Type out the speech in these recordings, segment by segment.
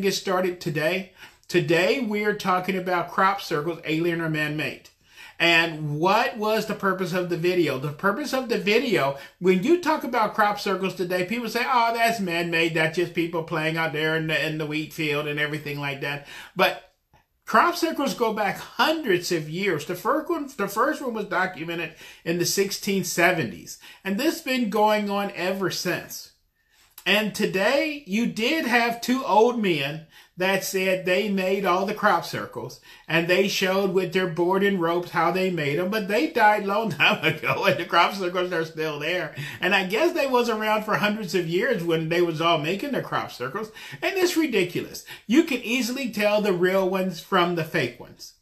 get started today. Today we are talking about crop circles, alien or man-made. And what was the purpose of the video? The purpose of the video, when you talk about crop circles today, people say, oh, that's man-made. That's just people playing out there in the, in the wheat field and everything like that. But crop circles go back hundreds of years. The first one, the first one was documented in the 1670s. And this has been going on ever since. And today you did have two old men that said they made all the crop circles and they showed with their board and ropes how they made them, but they died a long time ago and the crop circles are still there. And I guess they was around for hundreds of years when they was all making the crop circles. And it's ridiculous. You can easily tell the real ones from the fake ones.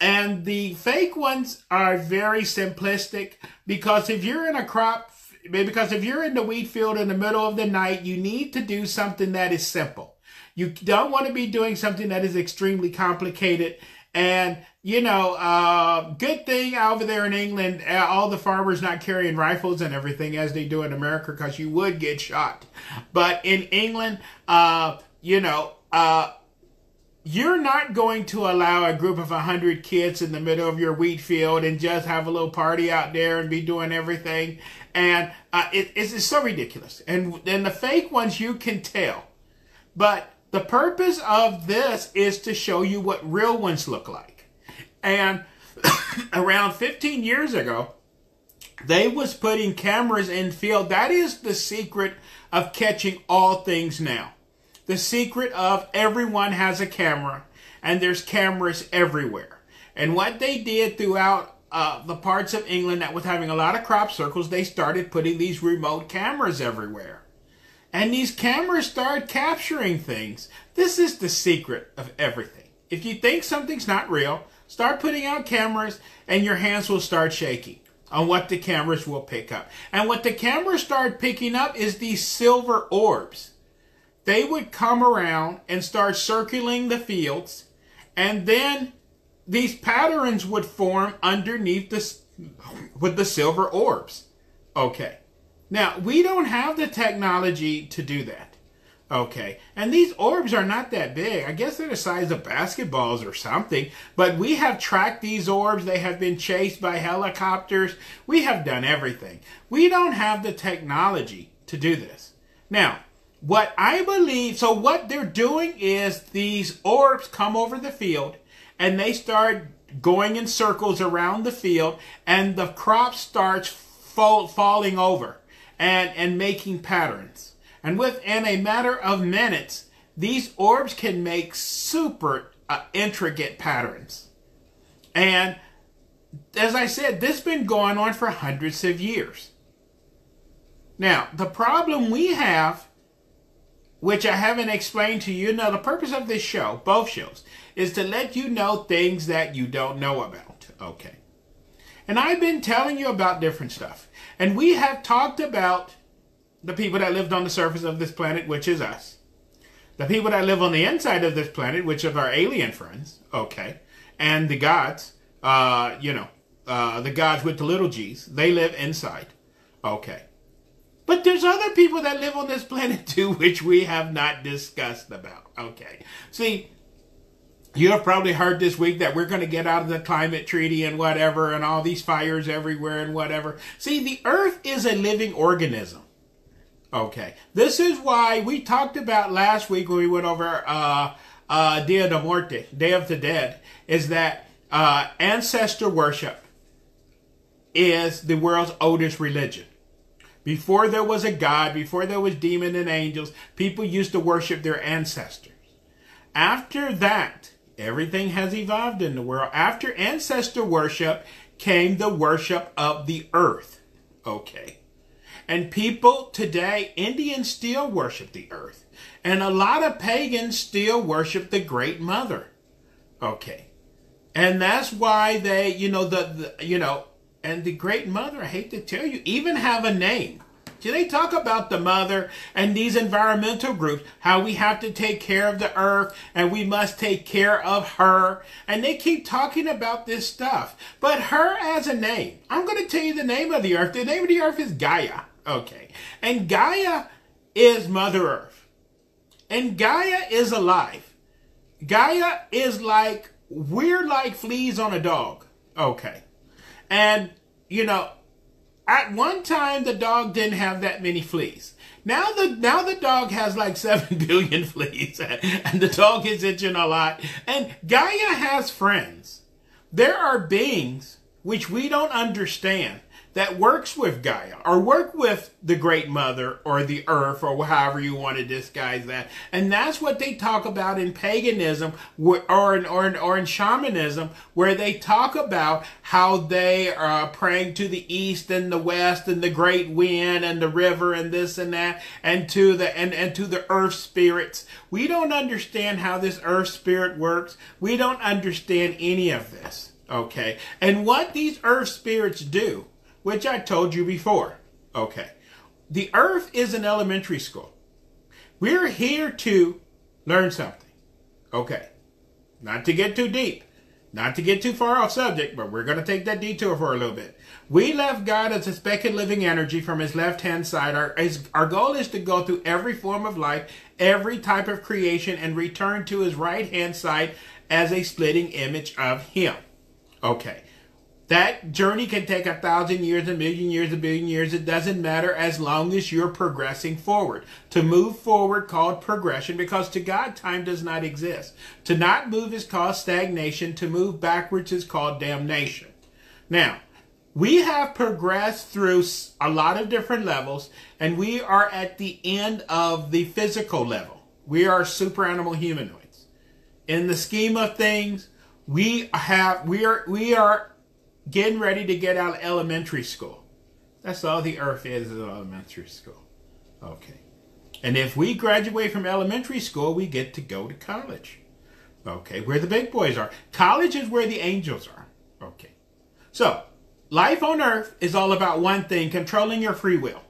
And the fake ones are very simplistic because if you're in a crop because if you're in the wheat field in the middle of the night, you need to do something that is simple. You don't want to be doing something that is extremely complicated. And, you know, uh, good thing over there in England, uh, all the farmers not carrying rifles and everything as they do in America because you would get shot. But in England, uh, you know, uh, you're not going to allow a group of 100 kids in the middle of your wheat field and just have a little party out there and be doing everything. And uh, it, it's, it's so ridiculous. And, then the fake ones you can tell. But the purpose of this is to show you what real ones look like. And around 15 years ago, they was putting cameras in field. That is the secret of catching all things now the secret of everyone has a camera and there's cameras everywhere. And what they did throughout uh, the parts of England that was having a lot of crop circles, they started putting these remote cameras everywhere. And these cameras started capturing things. This is the secret of everything. If you think something's not real, start putting out cameras and your hands will start shaking on what the cameras will pick up. And what the cameras start picking up is these silver orbs they would come around and start circling the fields, and then these patterns would form underneath this with the silver orbs. Okay. Now, we don't have the technology to do that. Okay. And these orbs are not that big. I guess they're the size of basketballs or something. But we have tracked these orbs. They have been chased by helicopters. We have done everything. We don't have the technology to do this. Now, what I believe, so what they're doing is these orbs come over the field and they start going in circles around the field and the crop starts fall, falling over and, and making patterns. And within a matter of minutes, these orbs can make super uh, intricate patterns. And as I said, this has been going on for hundreds of years. Now, the problem we have which I haven't explained to you. Now, the purpose of this show, both shows, is to let you know things that you don't know about. Okay. And I've been telling you about different stuff. And we have talked about the people that lived on the surface of this planet, which is us. The people that live on the inside of this planet, which are our alien friends. Okay. And the gods, uh, you know, uh, the gods with the little g's, they live inside. Okay. But there's other people that live on this planet too, which we have not discussed about. Okay. See, you have probably heard this week that we're going to get out of the climate treaty and whatever, and all these fires everywhere and whatever. See, the earth is a living organism. Okay. This is why we talked about last week when we went over uh, uh, Dia de Muerte, Day of the Dead, is that uh, ancestor worship is the world's oldest religion. Before there was a God, before there was demon and angels, people used to worship their ancestors. After that, everything has evolved in the world. After ancestor worship came the worship of the earth. Okay. And people today, Indians still worship the earth. And a lot of pagans still worship the great mother. Okay. And that's why they, you know, the, the you know, and the great mother, I hate to tell you, even have a name. Do they talk about the mother and these environmental groups, how we have to take care of the earth and we must take care of her. And they keep talking about this stuff. But her as a name, I'm going to tell you the name of the earth. The name of the earth is Gaia. Okay. And Gaia is Mother Earth. And Gaia is alive. Gaia is like, we're like fleas on a dog. Okay. And, you know, at one time the dog didn't have that many fleas. Now the now the dog has like seven billion fleas, and the dog is itching a lot. And Gaia has friends. There are beings which we don't understand that works with Gaia or work with the Great Mother or the Earth or however you want to disguise that. And that's what they talk about in paganism or in, or in, or in shamanism, where they talk about how they are praying to the east and the west and the great wind and the river and this and that and to the and, and to the earth spirits. We don't understand how this earth spirit works. We don't understand any of this. Okay. And what these earth spirits do which I told you before. Okay. The earth is an elementary school. We're here to learn something. Okay. Not to get too deep, not to get too far off subject, but we're going to take that detour for a little bit. We left God as a speck of living energy from his left hand side. Our, his, our goal is to go through every form of life, every type of creation, and return to his right hand side as a splitting image of him. Okay. That journey can take a thousand years, a million years, a billion years. It doesn't matter as long as you're progressing forward. To move forward called progression because to God time does not exist. To not move is called stagnation. To move backwards is called damnation. Now, we have progressed through a lot of different levels and we are at the end of the physical level. We are super animal humanoids. In the scheme of things, we have we are we are getting ready to get out of elementary school. That's all the earth is, is elementary school. Okay. And if we graduate from elementary school, we get to go to college. Okay, where the big boys are. College is where the angels are. Okay. So, life on earth is all about one thing, controlling your free will.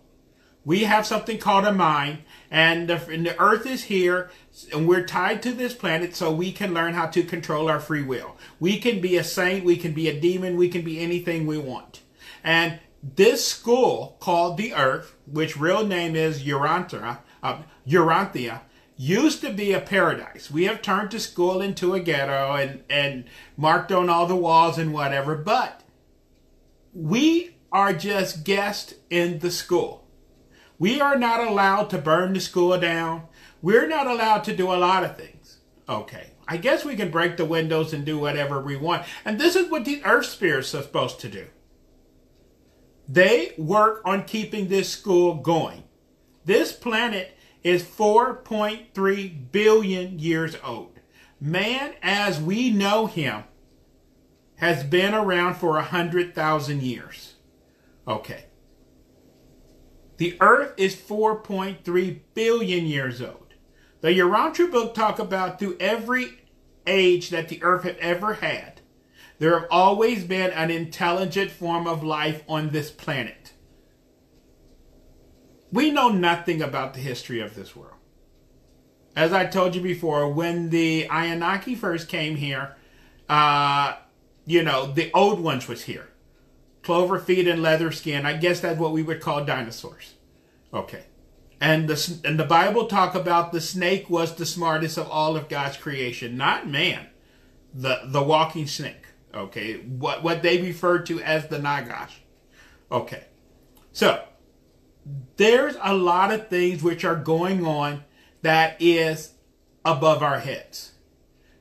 We have something called a mind, and the, and the earth is here, and we're tied to this planet so we can learn how to control our free will. We can be a saint, we can be a demon, we can be anything we want. And this school called the Earth, which real name is Urantia, uh, Urantia, used to be a paradise. We have turned the school into a ghetto and, and marked on all the walls and whatever, but we are just guests in the school. We are not allowed to burn the school down. We're not allowed to do a lot of things. Okay. I guess we can break the windows and do whatever we want. And this is what the earth spirits are supposed to do. They work on keeping this school going. This planet is 4.3 billion years old. Man, as we know him, has been around for a 100,000 years. Okay. The Earth is 4.3 billion years old. The Urantia book talk about through every age that the Earth had ever had, there have always been an intelligent form of life on this planet. We know nothing about the history of this world. As I told you before, when the Anunnaki first came here, uh, you know, the old ones was here clover feet and leather skin. I guess that's what we would call dinosaurs. Okay. And the, and the Bible talk about the snake was the smartest of all of God's creation, not man, the, the walking snake. Okay. What, what they refer to as the Nagash. Okay. So there's a lot of things which are going on that is above our heads.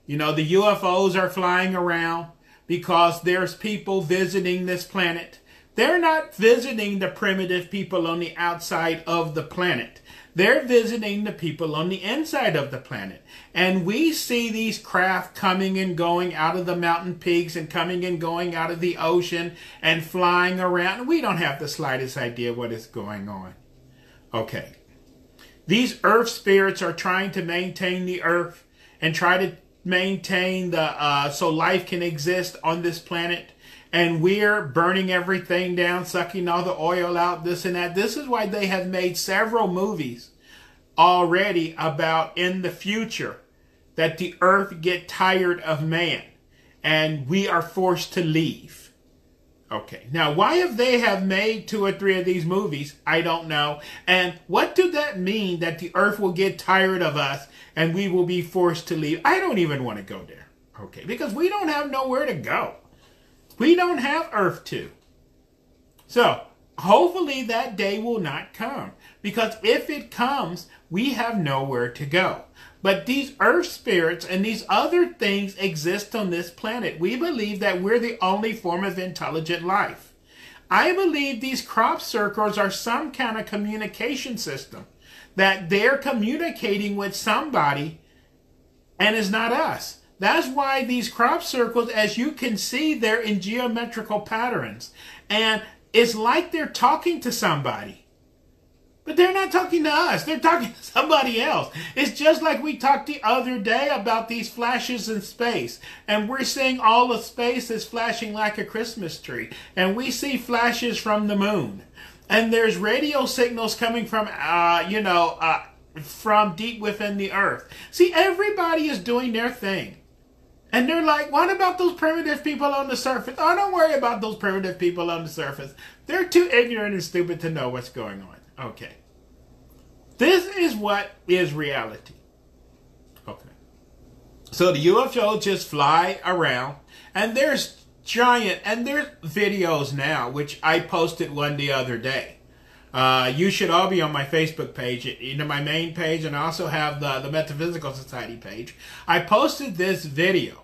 You know, the UFOs are flying around because there's people visiting this planet. They're not visiting the primitive people on the outside of the planet. They're visiting the people on the inside of the planet. And we see these craft coming and going out of the mountain peaks and coming and going out of the ocean and flying around. We don't have the slightest idea what is going on. Okay. These earth spirits are trying to maintain the earth and try to maintain the uh, so life can exist on this planet and we're burning everything down sucking all the oil out this and that this is why they have made several movies already about in the future that the earth get tired of man and we are forced to leave Okay. Now, why have they have made two or three of these movies? I don't know. And what do that mean that the earth will get tired of us and we will be forced to leave? I don't even want to go there. Okay. Because we don't have nowhere to go. We don't have earth to. So, hopefully that day will not come. Because if it comes, we have nowhere to go. But these earth spirits and these other things exist on this planet. We believe that we're the only form of intelligent life. I believe these crop circles are some kind of communication system that they're communicating with somebody and it's not us. That's why these crop circles, as you can see, they're in geometrical patterns. And it's like they're talking to somebody. But they're not talking to us. They're talking to somebody else. It's just like we talked the other day about these flashes in space. And we're seeing all of space is flashing like a Christmas tree. And we see flashes from the moon. And there's radio signals coming from, uh, you know, uh, from deep within the earth. See, everybody is doing their thing. And they're like, what about those primitive people on the surface? Oh, don't worry about those primitive people on the surface. They're too ignorant and stupid to know what's going on. Okay. This is what is reality. Okay. So the UFO just fly around, and there's giant, and there's videos now, which I posted one the other day. Uh, you should all be on my Facebook page, you know, my main page, and I also have the, the Metaphysical Society page. I posted this video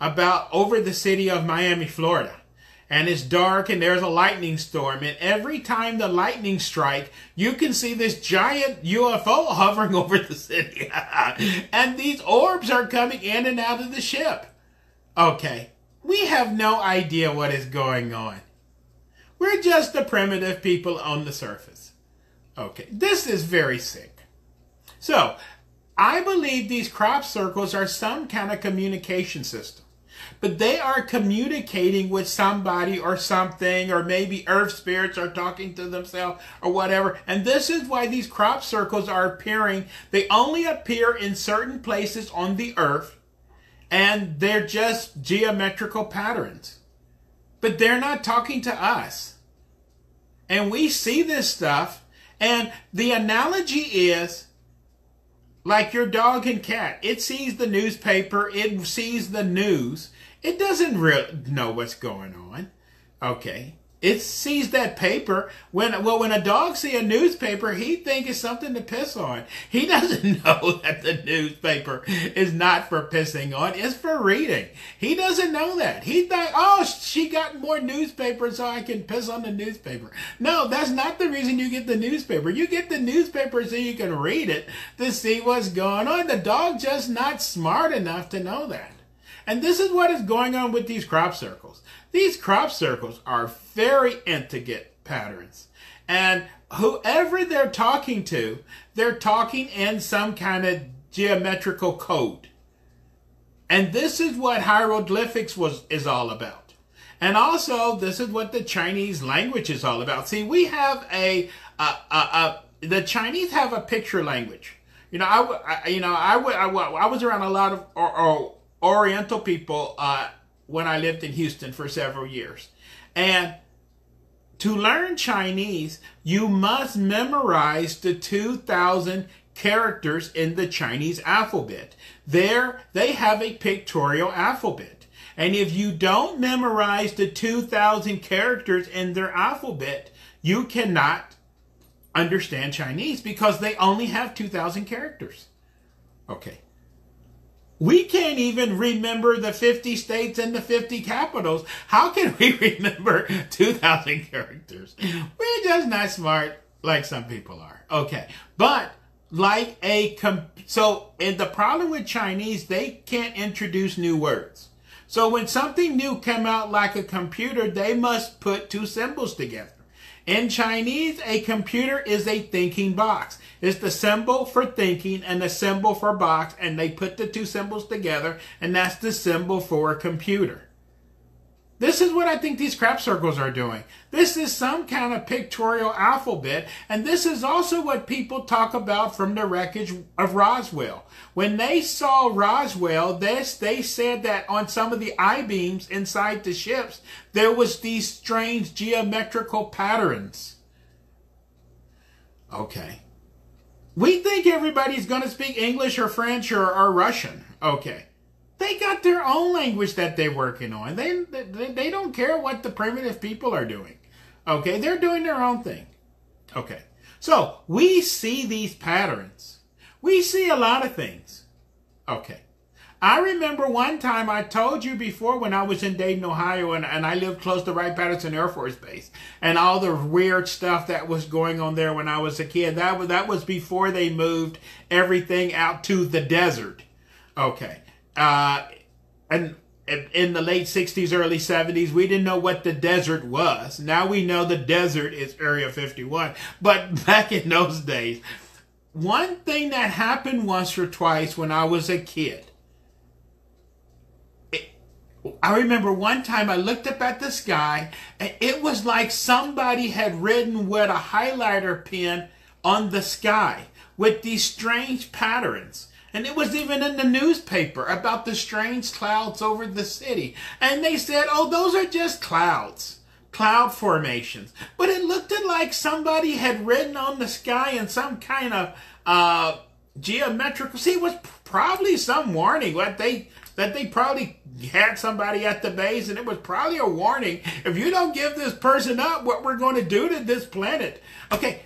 about over the city of Miami, Florida and it's dark and there's a lightning storm. And every time the lightning strike, you can see this giant UFO hovering over the city. and these orbs are coming in and out of the ship. Okay, we have no idea what is going on. We're just the primitive people on the surface. Okay, this is very sick. So, I believe these crop circles are some kind of communication system but they are communicating with somebody or something, or maybe earth spirits are talking to themselves or whatever. And this is why these crop circles are appearing. They only appear in certain places on the earth, and they're just geometrical patterns. But they're not talking to us. And we see this stuff, and the analogy is like your dog and cat. It sees the newspaper, it sees the news, it doesn't really know what's going on. Okay. It sees that paper when well when a dog see a newspaper he think it's something to piss on. He doesn't know that the newspaper is not for pissing on. It's for reading. He doesn't know that. He think oh she got more newspaper so I can piss on the newspaper. No, that's not the reason you get the newspaper. You get the newspaper so you can read it to see what's going on. The dog just not smart enough to know that. And this is what is going on with these crop circles. These crop circles are very intricate patterns. And whoever they're talking to, they're talking in some kind of geometrical code. And this is what hieroglyphics was is all about. And also, this is what the Chinese language is all about. See, we have a, a, a, a the Chinese have a picture language. You know, I, I you know, I, I, I was around a lot of or, or Oriental people uh, when I lived in Houston for several years. And to learn Chinese, you must memorize the 2,000 characters in the Chinese alphabet. There, they have a pictorial alphabet. And if you don't memorize the 2,000 characters in their alphabet, you cannot understand Chinese because they only have 2,000 characters. Okay. We can't even remember the 50 states and the 50 capitals. How can we remember 2,000 characters? We're just not smart like some people are. Okay. But like a, so and the problem with Chinese, they can't introduce new words. So when something new come out like a computer, they must put two symbols together. In Chinese, a computer is a thinking box. It's the symbol for thinking and the symbol for box, and they put the two symbols together, and that's the symbol for a computer. This is what I think these crop circles are doing. This is some kind of pictorial alphabet, and this is also what people talk about from the wreckage of Roswell. When they saw Roswell, this they said that on some of the I-beams inside the ships, there was these strange geometrical patterns. Okay. We think everybody's going to speak English or French or, or Russian. Okay. They got their own language that they're working on. They, they, they don't care what the primitive people are doing. Okay. They're doing their own thing. Okay. So we see these patterns. We see a lot of things. Okay. I remember one time I told you before when I was in Dayton, Ohio, and, and I lived close to Wright Patterson Air Force Base, and all the weird stuff that was going on there when I was a kid. That was that was before they moved everything out to the desert. Okay, uh, and in the late 60s, early 70s, we didn't know what the desert was. Now we know the desert is Area 51. But back in those days, one thing that happened once or twice when I was a kid I remember one time I looked up at the sky and it was like somebody had written with a highlighter pen on the sky with these strange patterns. And it was even in the newspaper about the strange clouds over the city. And they said, oh, those are just clouds, cloud formations. But it looked like somebody had written on the sky in some kind of uh, geometrical. See, it was probably some warning. What they that they probably had somebody at the base and it was probably a warning. If you don't give this person up, what we're going to do to this planet. Okay.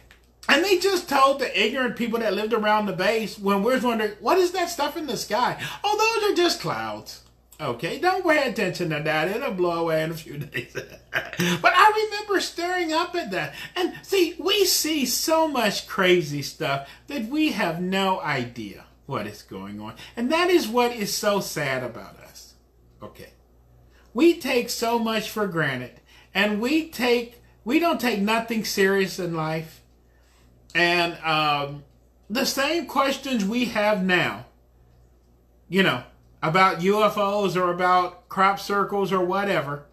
And they just told the ignorant people that lived around the base when we're wondering, what is that stuff in the sky? Oh, those are just clouds. Okay, don't pay attention to that. It'll blow away in a few days. but I remember staring up at that. And see, we see so much crazy stuff that we have no idea what is going on. And that is what is so sad about us. Okay. We take so much for granted and we take, we don't take nothing serious in life. And um, the same questions we have now, you know, about UFOs or about crop circles or whatever,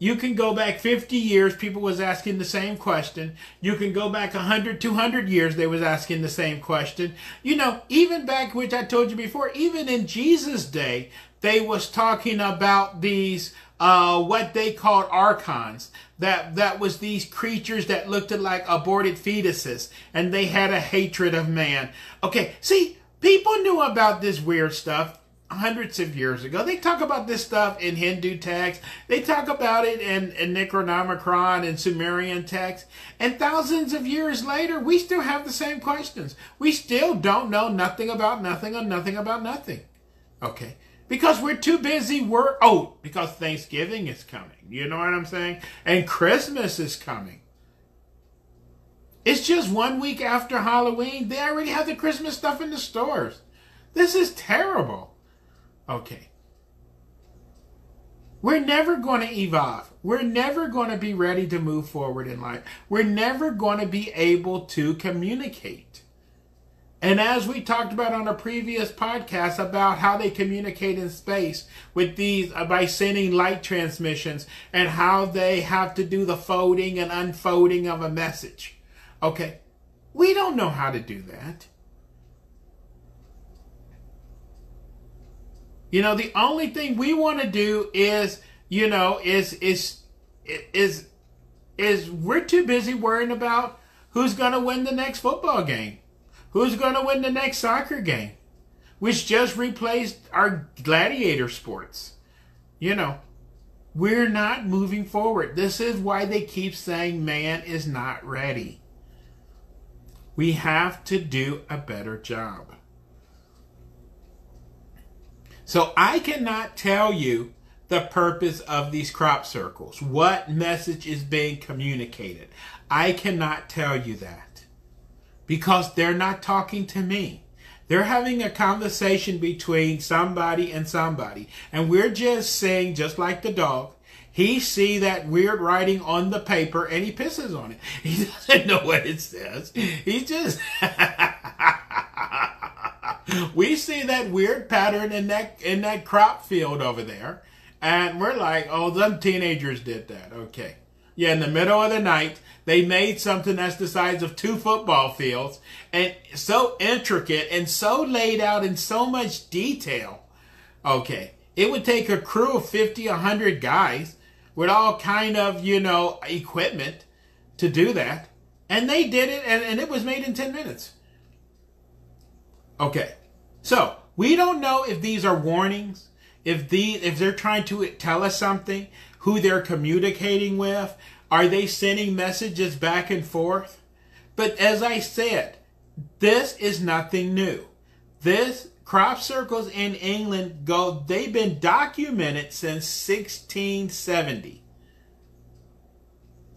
you can go back 50 years, people was asking the same question. You can go back 100, 200 years, they was asking the same question. You know, even back, which I told you before, even in Jesus' day, they was talking about these, uh, what they called archons. That, that was these creatures that looked like aborted fetuses, and they had a hatred of man. Okay, see, people knew about this weird stuff hundreds of years ago. They talk about this stuff in Hindu texts. They talk about it in, in Necronomicon and Sumerian texts. And thousands of years later, we still have the same questions. We still don't know nothing about nothing or nothing about nothing. Okay. Because we're too busy work. Oh, because Thanksgiving is coming. You know what I'm saying? And Christmas is coming. It's just one week after Halloween. They already have the Christmas stuff in the stores. This is terrible. Okay. We're never going to evolve. We're never going to be ready to move forward in life. We're never going to be able to communicate. And as we talked about on a previous podcast about how they communicate in space with these uh, by sending light transmissions and how they have to do the folding and unfolding of a message. Okay. We don't know how to do that. You know, the only thing we want to do is, you know, is is is is we're too busy worrying about who's going to win the next football game, who's going to win the next soccer game, which just replaced our gladiator sports. You know, we're not moving forward. This is why they keep saying man is not ready. We have to do a better job. So I cannot tell you the purpose of these crop circles, what message is being communicated. I cannot tell you that because they're not talking to me. They're having a conversation between somebody and somebody. And we're just saying, just like the dog, he see that weird writing on the paper and he pisses on it. He doesn't know what it says. He just we see that weird pattern in that in that crop field over there And we're like, oh, them teenagers did that. Okay. Yeah, in the middle of the night, they made something that's the size of two football fields and so intricate and so laid out in so much detail. Okay. It would take a crew of 50, 100 guys with all kind of, you know, equipment to do that. And they did it and, and it was made in 10 minutes. Okay. So we don't know if these are warnings, if the if they're trying to tell us something, who they're communicating with? Are they sending messages back and forth? But as I said, this is nothing new. This crop circles in England go, they've been documented since 1670.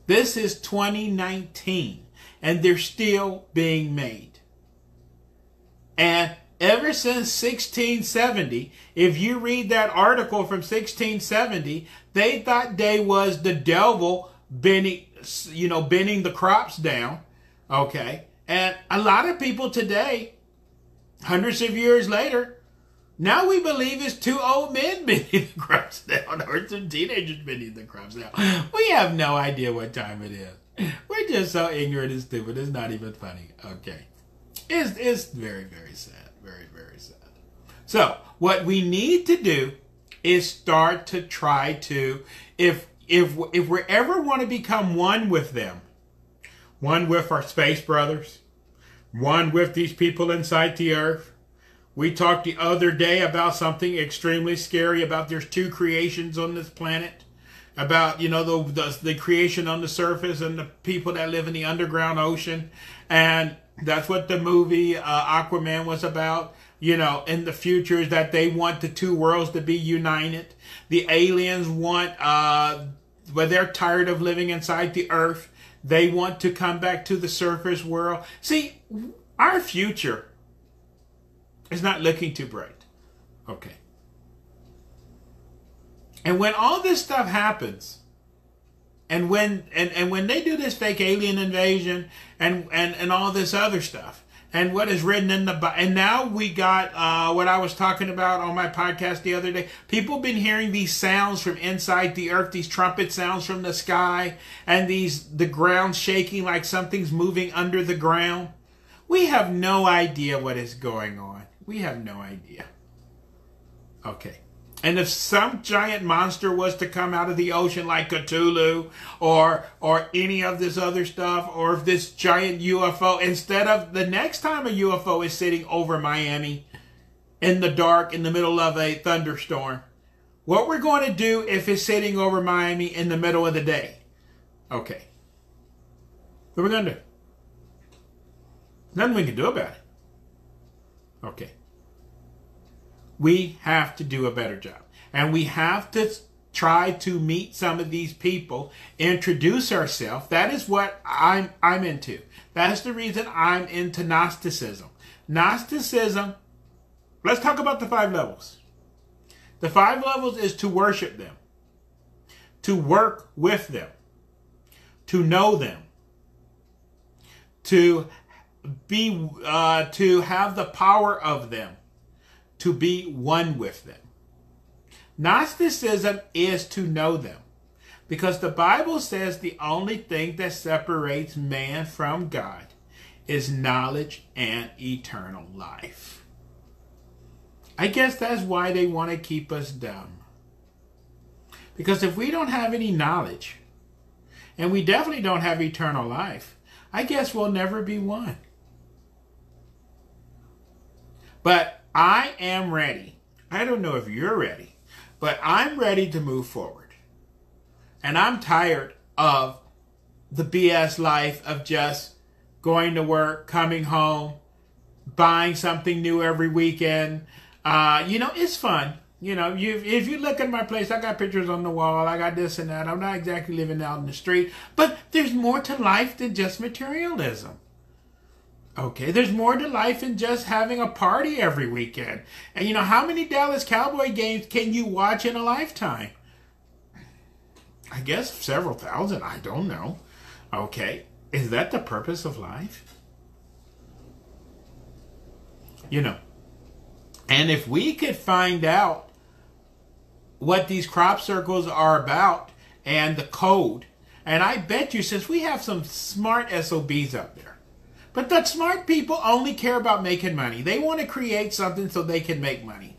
This is 2019 and they're still being made. And ever since 1670, if you read that article from 1670, they thought they was the devil bending, you know, bending the crops down. Okay. And a lot of people today, hundreds of years later, now we believe it's two old men bending the crops down or some teenagers bending the crops down. We have no idea what time it is. We're just so ignorant and stupid. It's not even funny. Okay. It's, it's very, very sad. So, what we need to do is start to try to, if if if we ever want to become one with them, one with our space brothers, one with these people inside the earth. We talked the other day about something extremely scary about there's two creations on this planet. About, you know, the, the, the creation on the surface and the people that live in the underground ocean. And that's what the movie uh, Aquaman was about. You know, in the future is that they want the two worlds to be united. The aliens want, uh, but they're tired of living inside the earth. They want to come back to the surface world. See, our future is not looking too bright. Okay. And when all this stuff happens, and when and, and when they do this fake alien invasion and, and, and all this other stuff, and what is written in the and now we got uh, what I was talking about on my podcast the other day. People have been hearing these sounds from inside the earth, these trumpet sounds from the sky, and these the ground shaking like something's moving under the ground. We have no idea what is going on. We have no idea. Okay. And if some giant monster was to come out of the ocean like Cthulhu or or any of this other stuff, or if this giant UFO, instead of the next time a UFO is sitting over Miami in the dark in the middle of a thunderstorm, what we're going to do if it's sitting over Miami in the middle of the day. Okay. What are we going to do? Nothing we can do about it. Okay we have to do a better job. And we have to try to meet some of these people, introduce ourselves. That is what I'm I'm into. That's the reason I'm into Gnosticism. Gnosticism, let's talk about the five levels. The five levels is to worship them, to work with them, to know them, to be uh, to have the power of them to be one with them. Gnosticism is to know them because the Bible says the only thing that separates man from God is knowledge and eternal life. I guess that's why they want to keep us dumb. Because if we don't have any knowledge, and we definitely don't have eternal life, I guess we'll never be one. But I am ready. I don't know if you're ready, but I'm ready to move forward. And I'm tired of the BS life of just going to work, coming home, buying something new every weekend. Uh, you know, it's fun. You know, you if you look at my place, I got pictures on the wall. I got this and that. I'm not exactly living out in the street, but there's more to life than just materialism. Okay, there's more to life than just having a party every weekend. And you know, how many Dallas Cowboy games can you watch in a lifetime? I guess several thousand, I don't know. Okay, is that the purpose of life? You know, and if we could find out what these crop circles are about and the code. And I bet you, since we have some smart SOBs out there, but the smart people only care about making money. They want to create something so they can make money.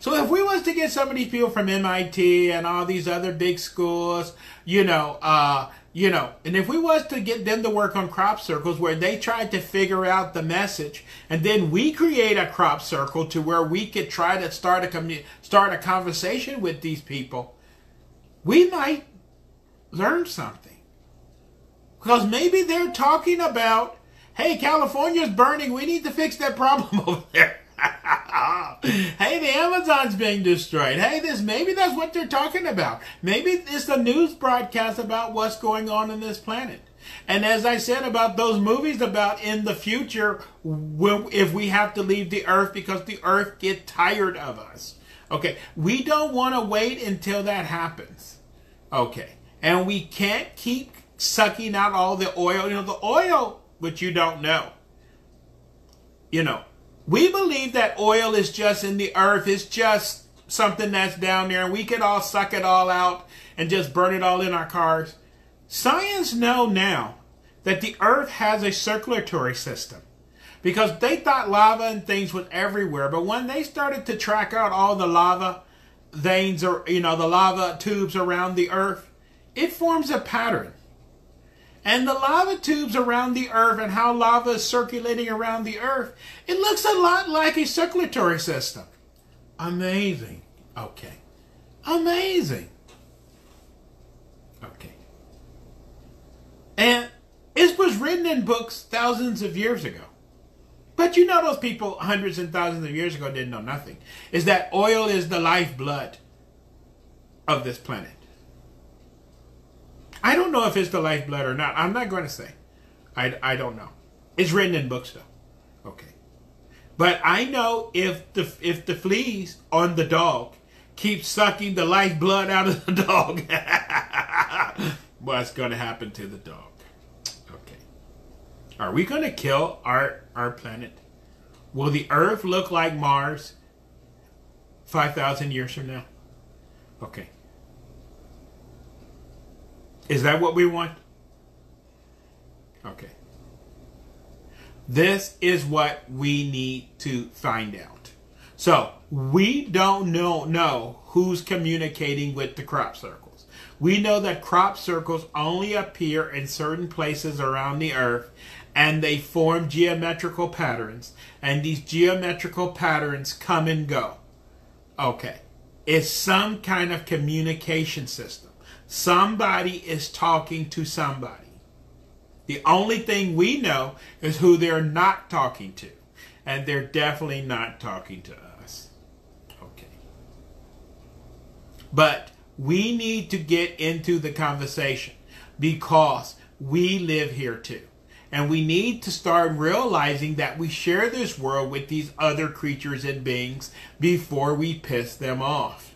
So if we was to get some of these people from MIT and all these other big schools, you know, uh, you know, and if we was to get them to work on crop circles where they tried to figure out the message, and then we create a crop circle to where we could try to start a commu- start a conversation with these people, we might learn something. Because maybe they're talking about, hey, California's burning, we need to fix that problem over there. hey, the Amazon's being destroyed. Hey, this maybe that's what they're talking about. Maybe it's a news broadcast about what's going on in this planet. And as I said about those movies about in the future, if we have to leave the earth because the earth get tired of us. Okay, we don't want to wait until that happens. Okay, and we can't keep sucking out all the oil. You know, the oil, which you don't know. You know, we believe that oil is just in the earth, it's just something that's down there, and we could all suck it all out and just burn it all in our cars. Science know now that the earth has a circulatory system because they thought lava and things was everywhere, but when they started to track out all the lava veins or you know the lava tubes around the earth, it forms a pattern and the lava tubes around the earth and how lava is circulating around the earth, it looks a lot like a circulatory system. Amazing. Okay. Amazing. Okay. And it was written in books thousands of years ago. But you know those people hundreds and thousands of years ago didn't know nothing. Is that oil is the lifeblood of this planet. I don't know if it's the lifeblood or not. I'm not going to say. I, I don't know. It's written in books though. Okay. But I know if the if the fleas on the dog keep sucking the lifeblood out of the dog, what's going to happen to the dog? Okay. Are we going to kill our our planet? Will the Earth look like Mars 5,000 years from now? Okay. Is that what we want? Okay. This is what we need to find out. So we don't know, know who's communicating with the crop circles. We know that crop circles only appear in certain places around the earth and they form geometrical patterns. And these geometrical patterns come and go. Okay. It's some kind of communication system. Somebody is talking to somebody. The only thing we know is who they're not talking to. And they're definitely not talking to us. Okay. But we need to get into the conversation because we live here too. And we need to start realizing that we share this world with these other creatures and beings before we piss them off.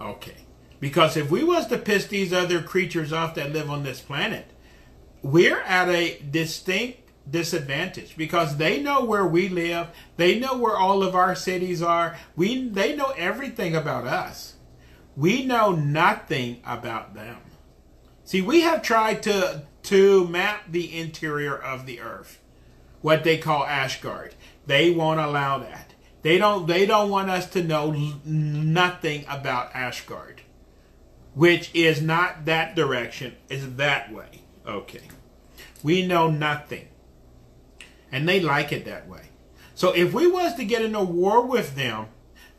Okay. Because if we was to piss these other creatures off that live on this planet, we're at a distinct disadvantage because they know where we live, they know where all of our cities are. We they know everything about us. We know nothing about them. See, we have tried to to map the interior of the earth, what they call Asgard. They won't allow that. They don't they don't want us to know nothing about Asgard which is not that direction, is that way. Okay. We know nothing. And they like it that way. So if we was to get in a war with them,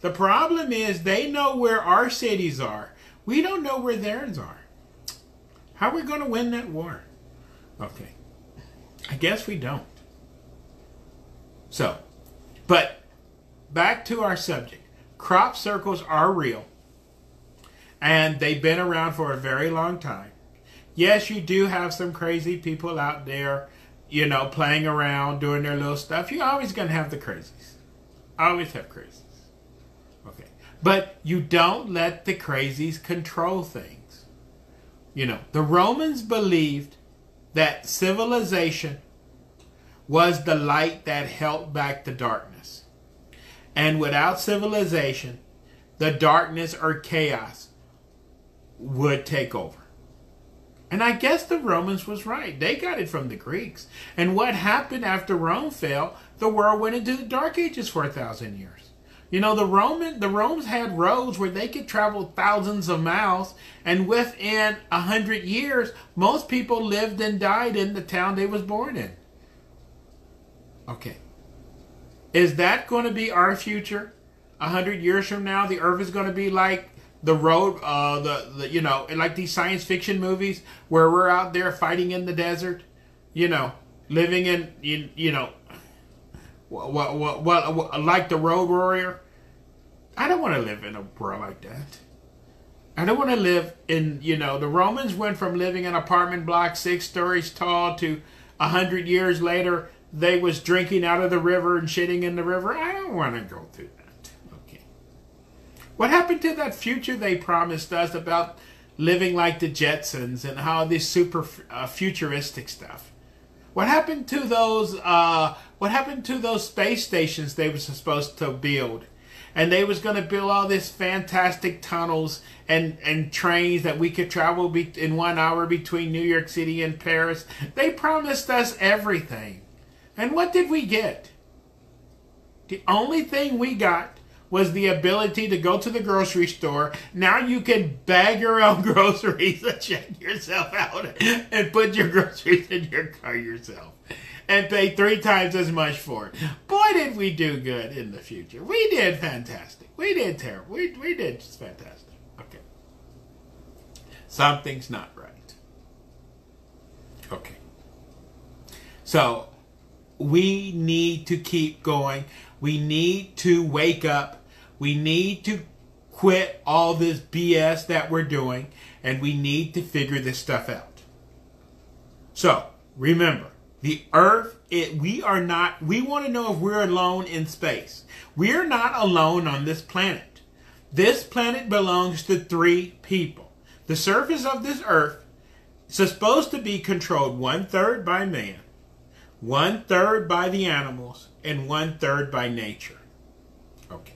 the problem is they know where our cities are. We don't know where theirs are. How are we going to win that war? Okay. I guess we don't. So, but back to our subject. Crop circles are real and they've been around for a very long time. Yes, you do have some crazy people out there, you know, playing around, doing their little stuff. You're always going to have the crazies. Always have crazies. Okay. But you don't let the crazies control things. You know, the Romans believed that civilization was the light that held back the darkness. And without civilization, the darkness or chaos would take over. And I guess the Romans was right. They got it from the Greeks. And what happened after Rome fell, the world went into the dark ages for a thousand years. You know, the Roman the Romans had roads where they could travel thousands of miles, and within a hundred years, most people lived and died in the town they was born in. Okay. Is that going to be our future? A hundred years from now, the earth is going to be like the road, uh, the, the you know, like these science fiction movies where we're out there fighting in the desert, you know, living in you, you know, what, what, what, what, like the road warrior. I don't want to live in a world like that. I don't want to live in, you know, the Romans went from living in apartment blocks six stories tall to a hundred years later they was drinking out of the river and shitting in the river. I don't want to go through. What happened to that future they promised us about living like the Jetsons and how this super uh, futuristic stuff? What happened to those? Uh, what happened to those space stations they were supposed to build? and they was going to build all these fantastic tunnels and, and trains that we could travel be- in one hour between New York City and Paris. They promised us everything. And what did we get? The only thing we got was the ability to go to the grocery store. Now you can bag your own groceries and check yourself out and put your groceries in your car yourself and pay three times as much for it. Boy, did we do good in the future. We did fantastic. We did terrible. We, we did just fantastic. Okay. Something's not right. Okay. So, we need to keep going. We need to wake up. We need to quit all this BS that we're doing, and we need to figure this stuff out. So, remember, the earth, it, we are not, we want to know if we're alone in space. We are not alone on this planet. This planet belongs to three people. The surface of this earth is supposed to be controlled one third by man, one third by the animals, and one third by nature. Okay.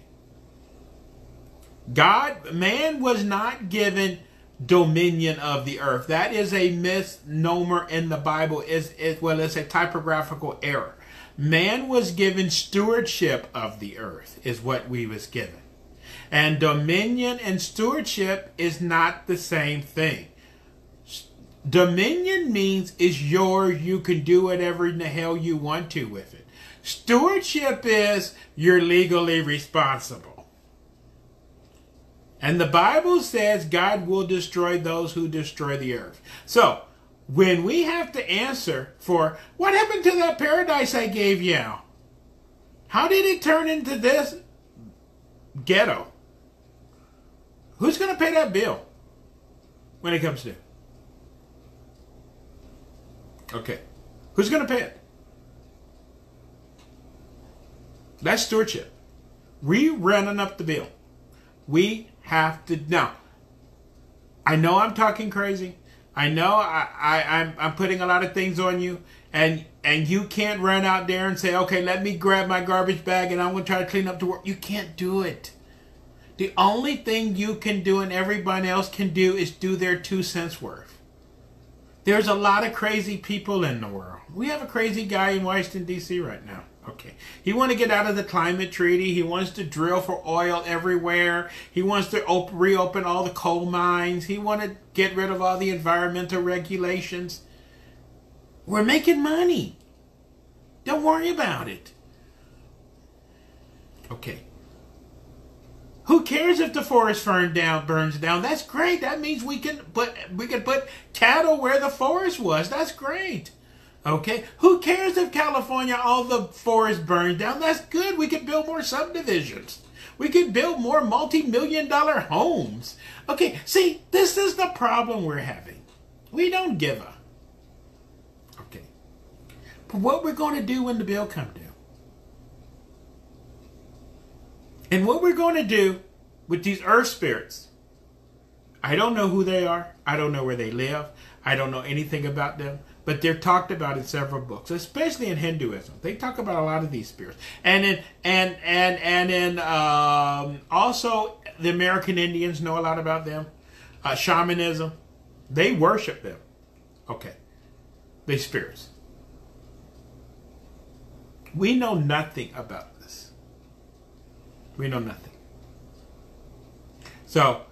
God, man was not given dominion of the earth. That is a misnomer in the Bible. Is it well, it's a typographical error. Man was given stewardship of the earth, is what we was given. And dominion and stewardship is not the same thing. Dominion means it's yours, you can do whatever in the hell you want to with it. Stewardship is you're legally responsible. And the Bible says God will destroy those who destroy the earth. So, when we have to answer for what happened to that paradise I gave you, how did it turn into this ghetto? Who's going to pay that bill when it comes to? Okay. Who's going to pay it? That's stewardship. We running up the bill. We have to now. I know I'm talking crazy. I know I, I I'm I'm putting a lot of things on you, and and you can't run out there and say, okay, let me grab my garbage bag and I'm gonna try to clean up the work. You can't do it. The only thing you can do and everybody else can do is do their two cents worth. There's a lot of crazy people in the world. We have a crazy guy in Washington D.C. right now. Okay. He wants to get out of the climate treaty. He wants to drill for oil everywhere. He wants to op- reopen all the coal mines. He wants to get rid of all the environmental regulations. We're making money. Don't worry about it. Okay. Who cares if the forest burns down? Burns down. That's great. That means we can put we can put cattle where the forest was. That's great. Okay? Who cares if California, all the forest burned down? That's good. We could build more subdivisions. We could build more multi million dollar homes. Okay, see, this is the problem we're having. We don't give a. Okay. But what we're going to do when the bill comes due? And what we're going to do with these earth spirits, I don't know who they are. I don't know where they live. I don't know anything about them. But they're talked about in several books, especially in Hinduism. They talk about a lot of these spirits, and in and and and in um, also the American Indians know a lot about them. Uh, shamanism, they worship them. Okay, they spirits. We know nothing about this. We know nothing. So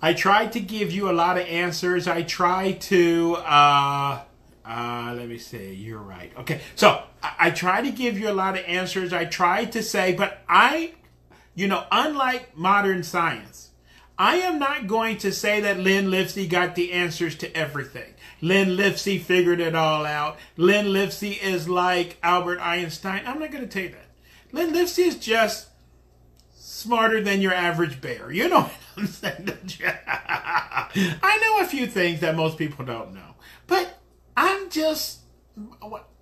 I tried to give you a lot of answers. I tried to, uh, uh, let me see, you're right. Okay, so I, I try to give you a lot of answers. I tried to say, but I, you know, unlike modern science, I am not going to say that Lynn Lipsey got the answers to everything. Lynn Lipsey figured it all out. Lynn Lipsey is like Albert Einstein. I'm not going to tell you that. Lynn Lipsey is just smarter than your average bear. You know I know a few things that most people don't know, but I'm just,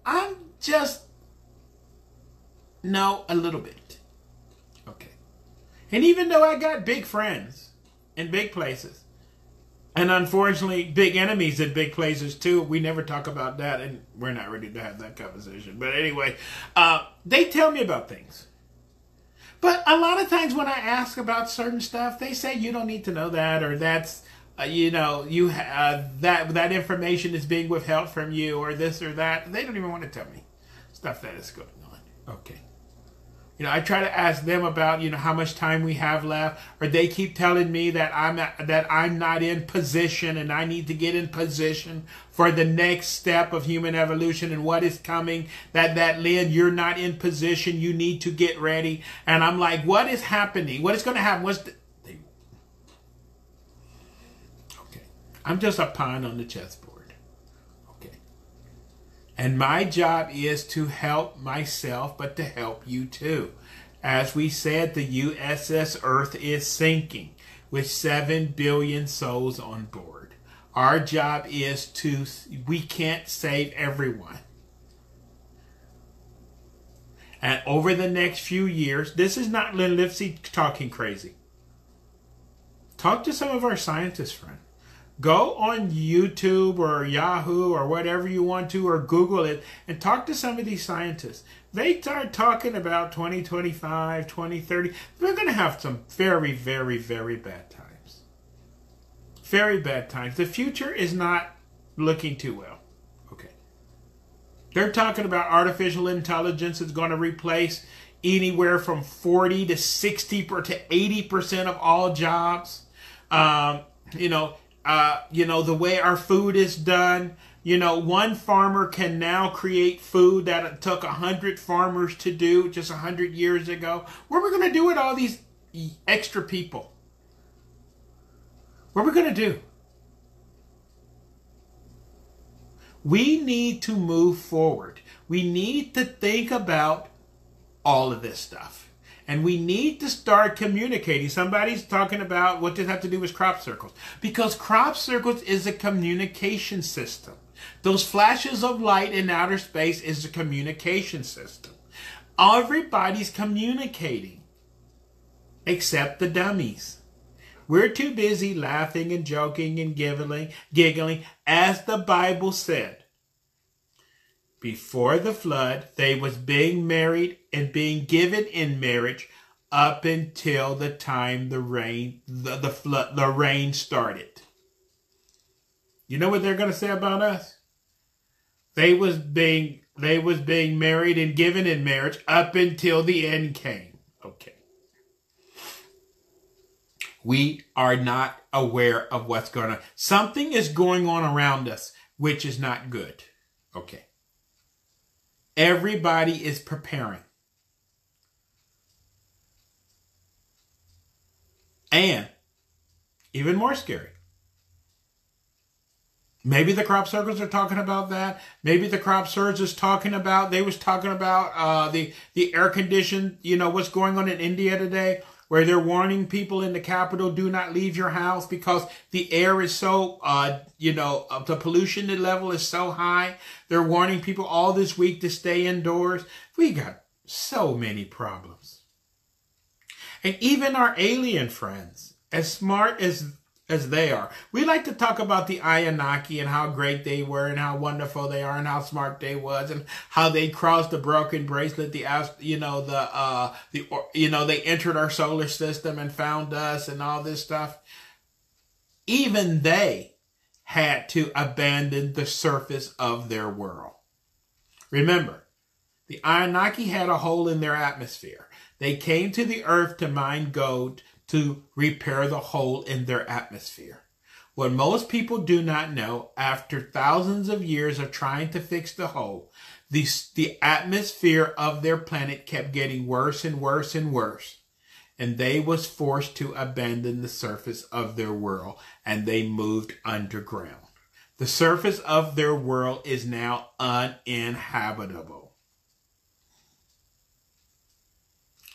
I'm just know a little bit. Okay. And even though I got big friends in big places, and unfortunately big enemies in big places too, we never talk about that, and we're not ready to have that conversation. But anyway, uh, they tell me about things. But a lot of times when I ask about certain stuff, they say you don't need to know that, or that's uh, you know you uh, that that information is being withheld from you, or this or that. They don't even want to tell me stuff that is going on. Okay. You know, I try to ask them about, you know, how much time we have left, or they keep telling me that I'm that I'm not in position and I need to get in position for the next step of human evolution and what is coming. That that Lynn, you're not in position. You need to get ready. And I'm like, what is happening? What is going to happen? What's the, okay? I'm just a pawn on the chessboard. And my job is to help myself, but to help you too. As we said, the USS Earth is sinking with 7 billion souls on board. Our job is to, we can't save everyone. And over the next few years, this is not Lynn Lipsey talking crazy. Talk to some of our scientists friends. Go on YouTube or Yahoo or whatever you want to, or Google it, and talk to some of these scientists. They start talking about 2025, 2030. We're going to have some very, very, very bad times. Very bad times. The future is not looking too well. Okay. They're talking about artificial intelligence is going to replace anywhere from 40 to 60 to 80% of all jobs. Um, you know, uh, you know, the way our food is done. You know, one farmer can now create food that it took a hundred farmers to do just a hundred years ago. What are we going to do with all these extra people? What are we going to do? We need to move forward. We need to think about all of this stuff. And we need to start communicating. Somebody's talking about what does have to do with crop circles. Because crop circles is a communication system. Those flashes of light in outer space is a communication system. Everybody's communicating except the dummies. We're too busy laughing and joking and giggling, giggling, as the Bible said. Before the flood, they was being married and being given in marriage up until the time the rain the, the flood the rain started. You know what they're going to say about us? They was being they was being married and given in marriage up until the end came. Okay. We are not aware of what's going on. Something is going on around us which is not good. Okay. Everybody is preparing. And even more scary. Maybe the crop circles are talking about that. Maybe the crop surge is talking about, they was talking about uh, the, the air condition, you know, what's going on in India today, where they're warning people in the capital, do not leave your house because the air is so, uh, you know, uh, the pollution level is so high. They're warning people all this week to stay indoors. We got so many problems. And even our alien friends, as smart as as they are. We like to talk about the Anunnaki and how great they were and how wonderful they are and how smart they was and how they crossed the broken bracelet, the you know the uh the you know they entered our solar system and found us and all this stuff. Even they had to abandon the surface of their world. Remember, the Anunnaki had a hole in their atmosphere. They came to the earth to mine gold to repair the hole in their atmosphere. What most people do not know, after thousands of years of trying to fix the hole, the, the atmosphere of their planet kept getting worse and worse and worse. And they was forced to abandon the surface of their world and they moved underground. The surface of their world is now uninhabitable.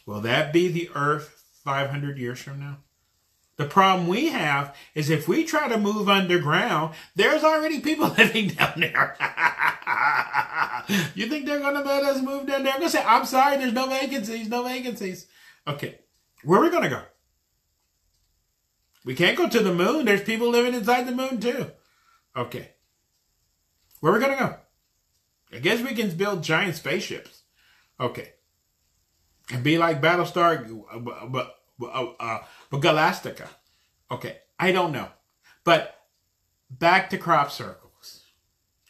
Will that be the earth 500 years from now? The problem we have is if we try to move underground, there's already people living down there. you think they're going to let us move down there? They're going to say, I'm sorry, there's no vacancies, no vacancies. Okay, where are we going to go? We can't go to the moon. There's people living inside the moon too. Okay. Where are we going to go? I guess we can build giant spaceships. Okay be like Battlestar but uh, uh, Galactica. Okay, I don't know. But back to crop circles.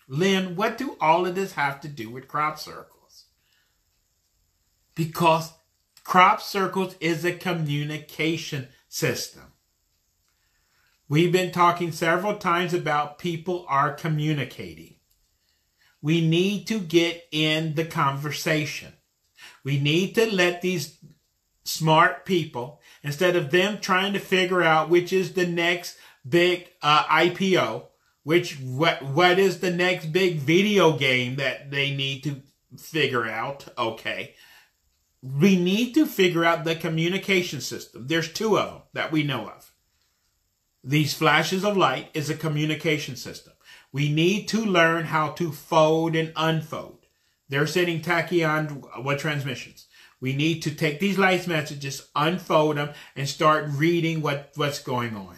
Lynn, what do all of this have to do with crop circles? Because crop circles is a communication system. We've been talking several times about people are communicating. We need to get in the conversation. We need to let these smart people, instead of them trying to figure out which is the next big uh, IPO, which what what is the next big video game that they need to figure out. Okay. We need to figure out the communication system. There's two of them that we know of. These flashes of light is a communication system. We need to learn how to fold and unfold. They're sending tachyon uh, what transmissions. We need to take these light messages, unfold them, and start reading what, what's going on.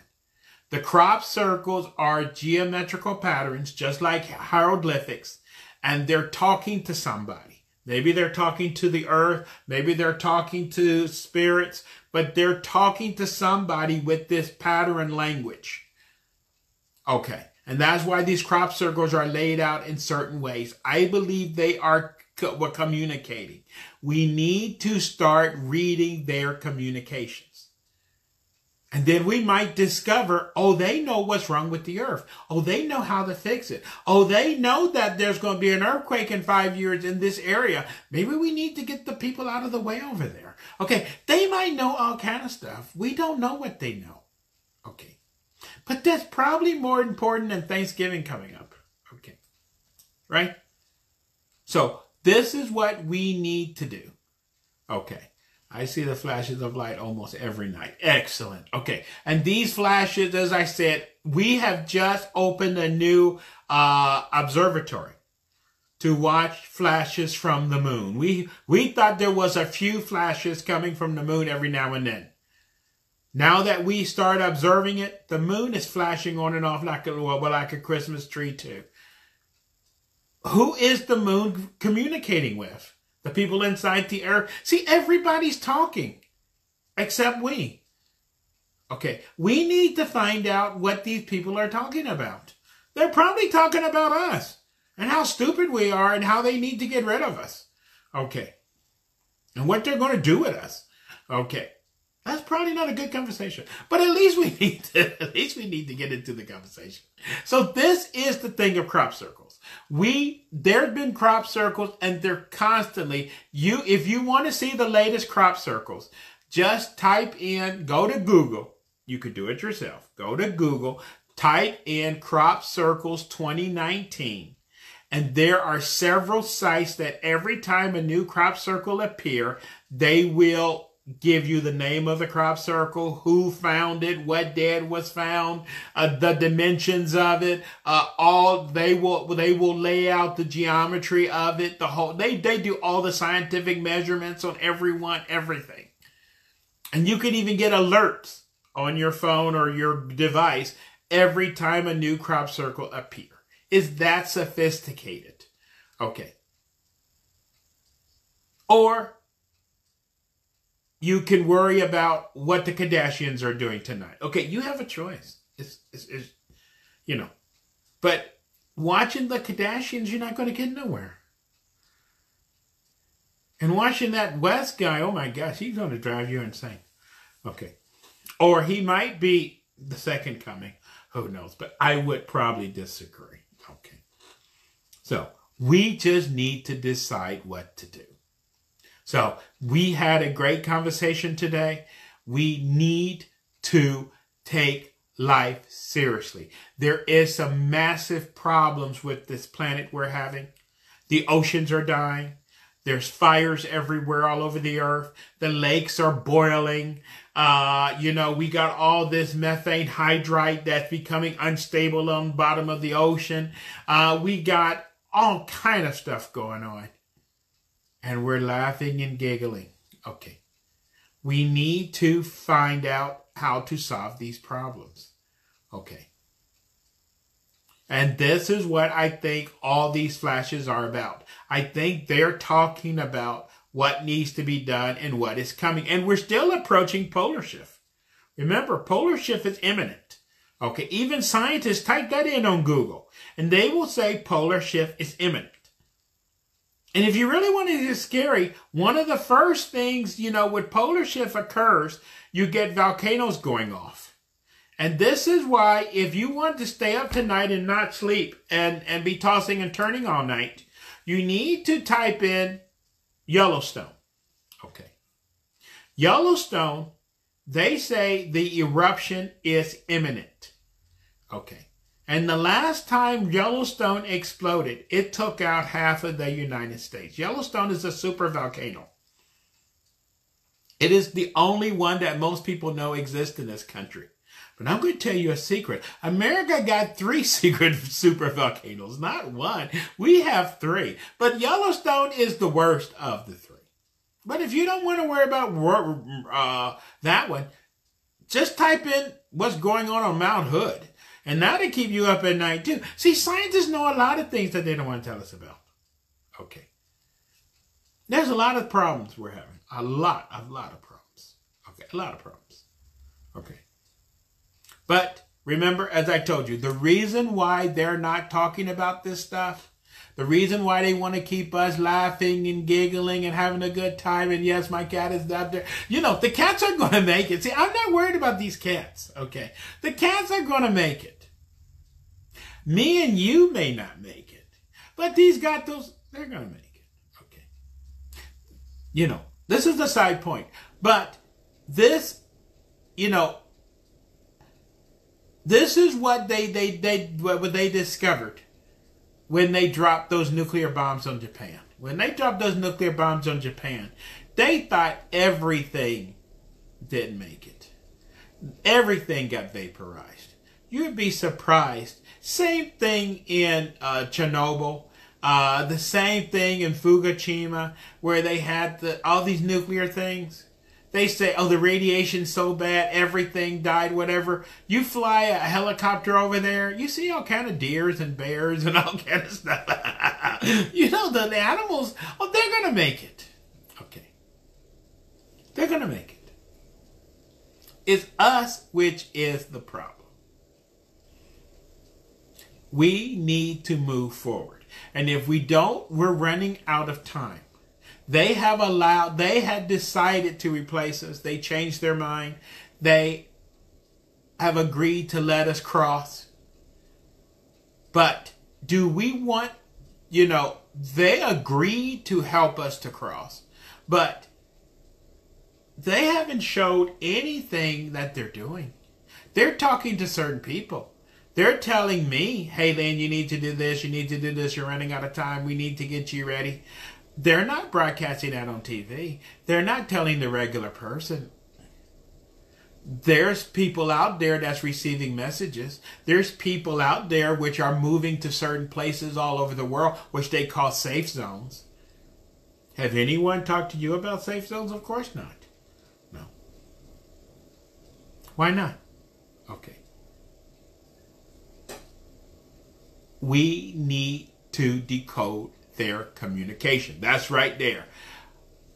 The crop circles are geometrical patterns, just like hieroglyphics, and they're talking to somebody. Maybe they're talking to the earth, maybe they're talking to spirits, but they're talking to somebody with this pattern language. Okay. And that's why these crop circles are laid out in certain ways. I believe they are co- communicating. We need to start reading their communications. And then we might discover, oh, they know what's wrong with the earth. Oh, they know how to fix it. Oh, they know that there's going to be an earthquake in five years in this area. Maybe we need to get the people out of the way over there. Okay. They might know all kind of stuff. We don't know what they know. Okay. But that's probably more important than Thanksgiving coming up. Okay. Right? So this is what we need to do. Okay. I see the flashes of light almost every night. Excellent. Okay. And these flashes, as I said, we have just opened a new uh, observatory to watch flashes from the moon. We we thought there was a few flashes coming from the moon every now and then. Now that we start observing it, the moon is flashing on and off like a, well, like a Christmas tree too. Who is the moon communicating with? The people inside the earth. See, everybody's talking except we. Okay, we need to find out what these people are talking about. They're probably talking about us and how stupid we are and how they need to get rid of us. Okay. And what they're going to do with us. Okay. That's probably not a good conversation, but at least we need to, at least we need to get into the conversation. So this is the thing of crop circles. We, there've been crop circles and they're constantly, you, if you want to see the latest crop circles, just type in, go to Google. You could do it yourself. Go to Google, type in crop circles 2019. And there are several sites that every time a new crop circle appear, they will give you the name of the crop circle, who found it, what dead was found, uh, the dimensions of it, uh, all they will they will lay out the geometry of it, the whole they they do all the scientific measurements on everyone, everything. And you can even get alerts on your phone or your device every time a new crop circle appear. Is that sophisticated? Okay. Or you can worry about what the Kardashians are doing tonight. Okay, you have a choice. It's, it's, it's you know, but watching the Kardashians, you're not going to get nowhere. And watching that West guy, oh my gosh, he's going to drive you insane. Okay. Or he might be the second coming. Who knows? But I would probably disagree. Okay. So we just need to decide what to do. So we had a great conversation today. We need to take life seriously. There is some massive problems with this planet we're having. The oceans are dying. There's fires everywhere all over the earth. The lakes are boiling. Uh, you know, we got all this methane hydrate that's becoming unstable on the bottom of the ocean. Uh, we got all kind of stuff going on. And we're laughing and giggling. Okay. We need to find out how to solve these problems. Okay. And this is what I think all these flashes are about. I think they're talking about what needs to be done and what is coming. And we're still approaching polar shift. Remember, polar shift is imminent. Okay, even scientists type that in on Google and they will say polar shift is imminent. And if you really want to get scary, one of the first things, you know, when polar shift occurs, you get volcanoes going off. And this is why if you want to stay up tonight and not sleep and, and be tossing and turning all night, you need to type in Yellowstone. Okay. Yellowstone, they say the eruption is imminent. Okay. And the last time Yellowstone exploded, it took out half of the United States. Yellowstone is a super volcano. It is the only one that most people know exists in this country. But I'm going to tell you a secret. America got three secret super volcanoes, not one. We have three. But Yellowstone is the worst of the three. But if you don't want to worry about uh, that one, just type in what's going on on Mount Hood. And that'll keep you up at night too. See, scientists know a lot of things that they don't want to tell us about. Okay. There's a lot of problems we're having. A lot, a lot of problems. Okay, a lot of problems. Okay. But remember, as I told you, the reason why they're not talking about this stuff, the reason why they want to keep us laughing and giggling and having a good time, and yes, my cat is out there. You know, the cats are going to make it. See, I'm not worried about these cats, okay? The cats are going to make it. Me and you may not make it, but these gatos, they're going to make it, okay? You know, this is the side point. But this, you know, this is what they they they what they discovered when they dropped those nuclear bombs on Japan. When they dropped those nuclear bombs on Japan, they thought everything didn't make it. Everything got vaporized. You'd be surprised. Same thing in uh, Chernobyl. Uh, the same thing in Fukushima, where they had the, all these nuclear things. They say, oh, the radiation's so bad, everything died, whatever. You fly a helicopter over there, you see all kind of deers and bears and all kind of stuff. you know, the animals, oh, they're going to make it. Okay. They're going to make it. It's us which is the problem. We need to move forward. And if we don't, we're running out of time. They have allowed, they had decided to replace us. They changed their mind. They have agreed to let us cross. But do we want, you know, they agreed to help us to cross, but they haven't showed anything that they're doing. They're talking to certain people. They're telling me, hey, Lynn, you need to do this, you need to do this, you're running out of time, we need to get you ready. They're not broadcasting that on TV. They're not telling the regular person. There's people out there that's receiving messages. There's people out there which are moving to certain places all over the world, which they call safe zones. Have anyone talked to you about safe zones? Of course not. No. Why not? Okay. We need to decode their communication. That's right there.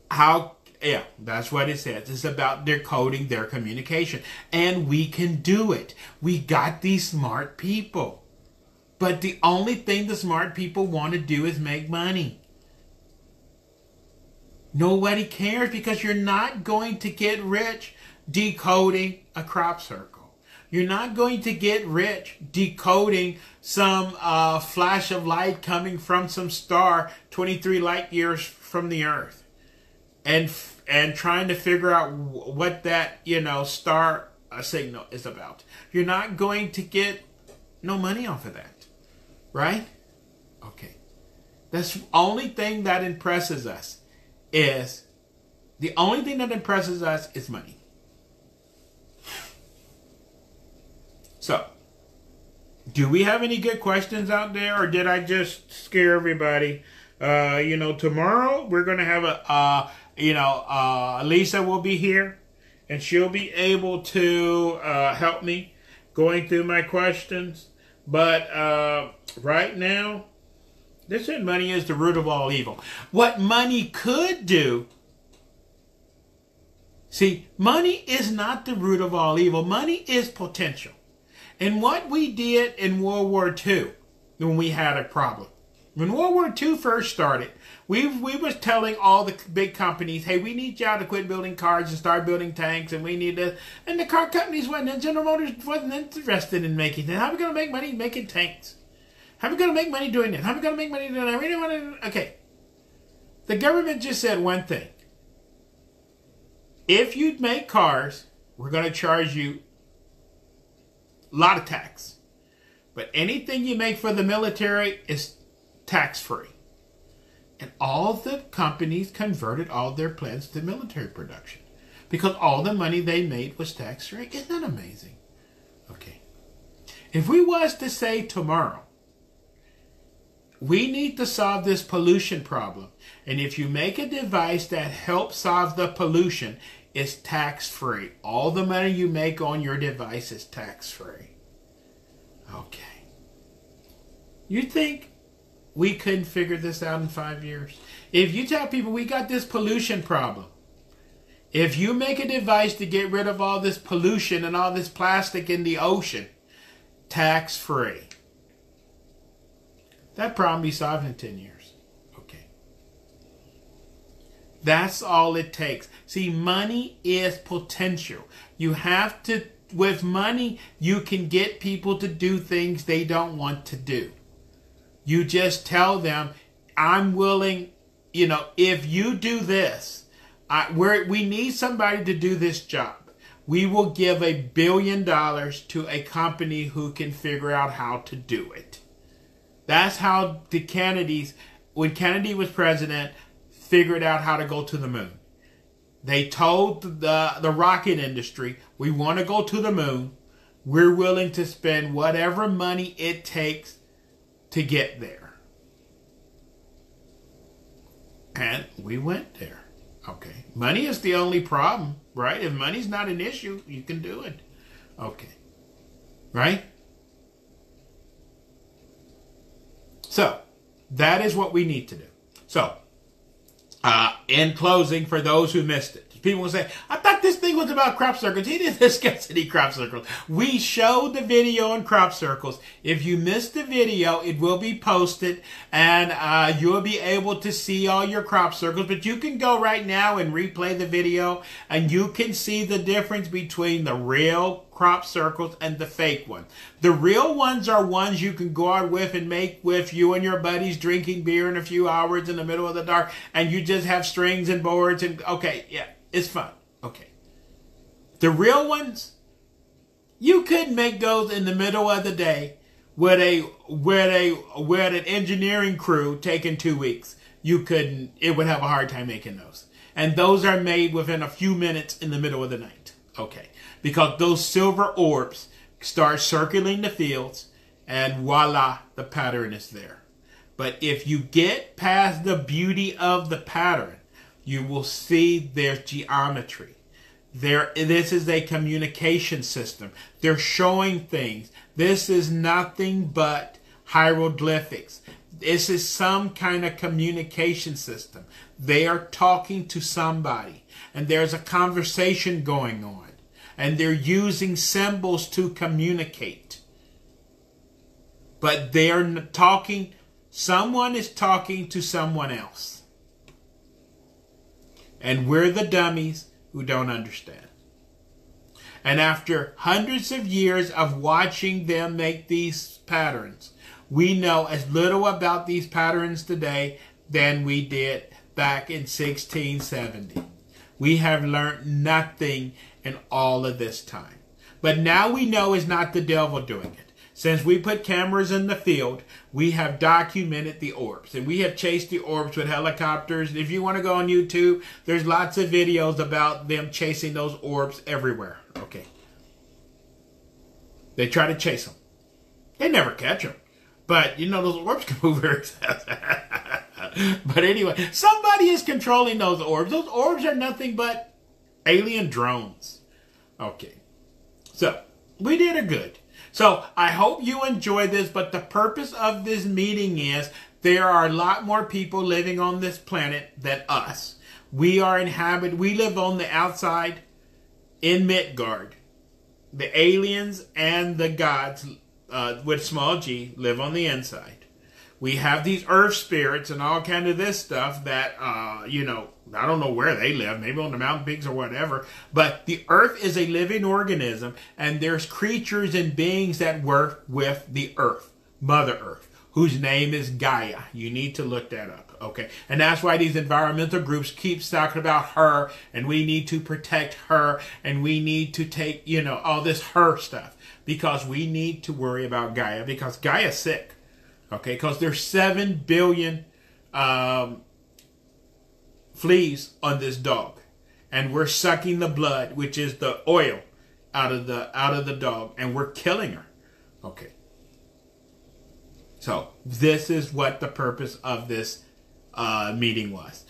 How yeah, that's what it says. It's about decoding their communication. And we can do it. We got these smart people. But the only thing the smart people want to do is make money. Nobody cares because you're not going to get rich decoding a crop circle. You're not going to get rich decoding some uh, flash of light coming from some star 23 light years from the earth and and trying to figure out what that you know star uh, signal is about. You're not going to get no money off of that, right? Okay, that's the only thing that impresses us is the only thing that impresses us is money. So, do we have any good questions out there, or did I just scare everybody? Uh, you know, tomorrow we're gonna have a, uh, you know, uh, Lisa will be here, and she'll be able to uh, help me going through my questions. But uh, right now, they said money is the root of all evil. What money could do, see, money is not the root of all evil. Money is potential. And what we did in World War II when we had a problem. When World War II first started, we we was telling all the big companies, hey, we need y'all to quit building cars and start building tanks, and we need to. And the car companies went, and General Motors wasn't interested in making that. How are we to make money making tanks? How are we to make money doing that? How are we to make money doing that? We don't want to. Okay. The government just said one thing. If you make cars, we're going to charge you a lot of tax. But anything you make for the military is tax free. And all the companies converted all their plants to military production because all the money they made was tax free. Isn't that amazing? Okay. If we was to say tomorrow, we need to solve this pollution problem. And if you make a device that helps solve the pollution, it's tax free. All the money you make on your device is tax free. Okay. You think we couldn't figure this out in five years? If you tell people we got this pollution problem, if you make a device to get rid of all this pollution and all this plastic in the ocean, tax free. That problem be solved in 10 years. Okay. That's all it takes. See, money is potential. You have to, with money, you can get people to do things they don't want to do. You just tell them, I'm willing, you know, if you do this, I, we we need somebody to do this job. We will give a billion dollars to a company who can figure out how to do it. That's how the Kennedys, when Kennedy was president, figured out how to go to the moon. They told the, the rocket industry, we want to go to the moon. We're willing to spend whatever money it takes to get there. And we went there. Okay. Money is the only problem, right? If money's not an issue, you can do it. Okay. Right? So that is what we need to do. So, uh, in closing, for those who missed it, people will say, I thought this thing was about crop circles. He didn't discuss any crop circles. We showed the video on crop circles. If you missed the video, it will be posted and uh, you'll be able to see all your crop circles. But you can go right now and replay the video and you can see the difference between the real crop circles and the fake one. The real ones are ones you can go out with and make with you and your buddies drinking beer in a few hours in the middle of the dark and you just have strings and boards and okay, yeah, it's fun. Okay. The real ones, you could make those in the middle of the day with a with a with an engineering crew taking two weeks. You couldn't it would have a hard time making those. And those are made within a few minutes in the middle of the night. Okay because those silver orbs start circling the fields and voila, the pattern is there. But if you get past the beauty of the pattern, you will see their geometry. There, this is a communication system. They're showing things. This is nothing but hieroglyphics. This is some kind of communication system. They are talking to somebody, and there's a conversation going on, and they're using symbols to communicate. But they're talking, someone is talking to someone else. And we're the dummies who don't understand. And after hundreds of years of watching them make these patterns, we know as little about these patterns today than we did back in 1670. We have learned nothing in all of this time. But now we know it's not the devil doing it. Since we put cameras in the field, we have documented the orbs and we have chased the orbs with helicopters. If you want to go on YouTube, there's lots of videos about them chasing those orbs everywhere. Okay. They try to chase them. They never catch them. But you know, those orbs can move very fast. but anyway, somebody is controlling those orbs. Those orbs are nothing but alien drones. Okay. So, we did a good. So, I hope you enjoyed this, but the purpose of this meeting is there are a lot more people living on this planet than us. We are inhabited, we live on the outside in Midgard. The aliens and the gods uh, with small g live on the inside. We have these earth spirits and all kind of this stuff that, uh, you know, I don't know where they live, maybe on the mountain peaks or whatever. But the earth is a living organism, and there's creatures and beings that work with the earth, Mother Earth, whose name is Gaia. You need to look that up. Okay. And that's why these environmental groups keep talking about her and we need to protect her and we need to take, you know, all this her stuff because we need to worry about Gaia because Gaia's sick. Okay. Because there's 7 billion um, fleas on this dog and we're sucking the blood, which is the oil out of the, out of the dog and we're killing her. Okay. So this is what the purpose of this uh, meeting was.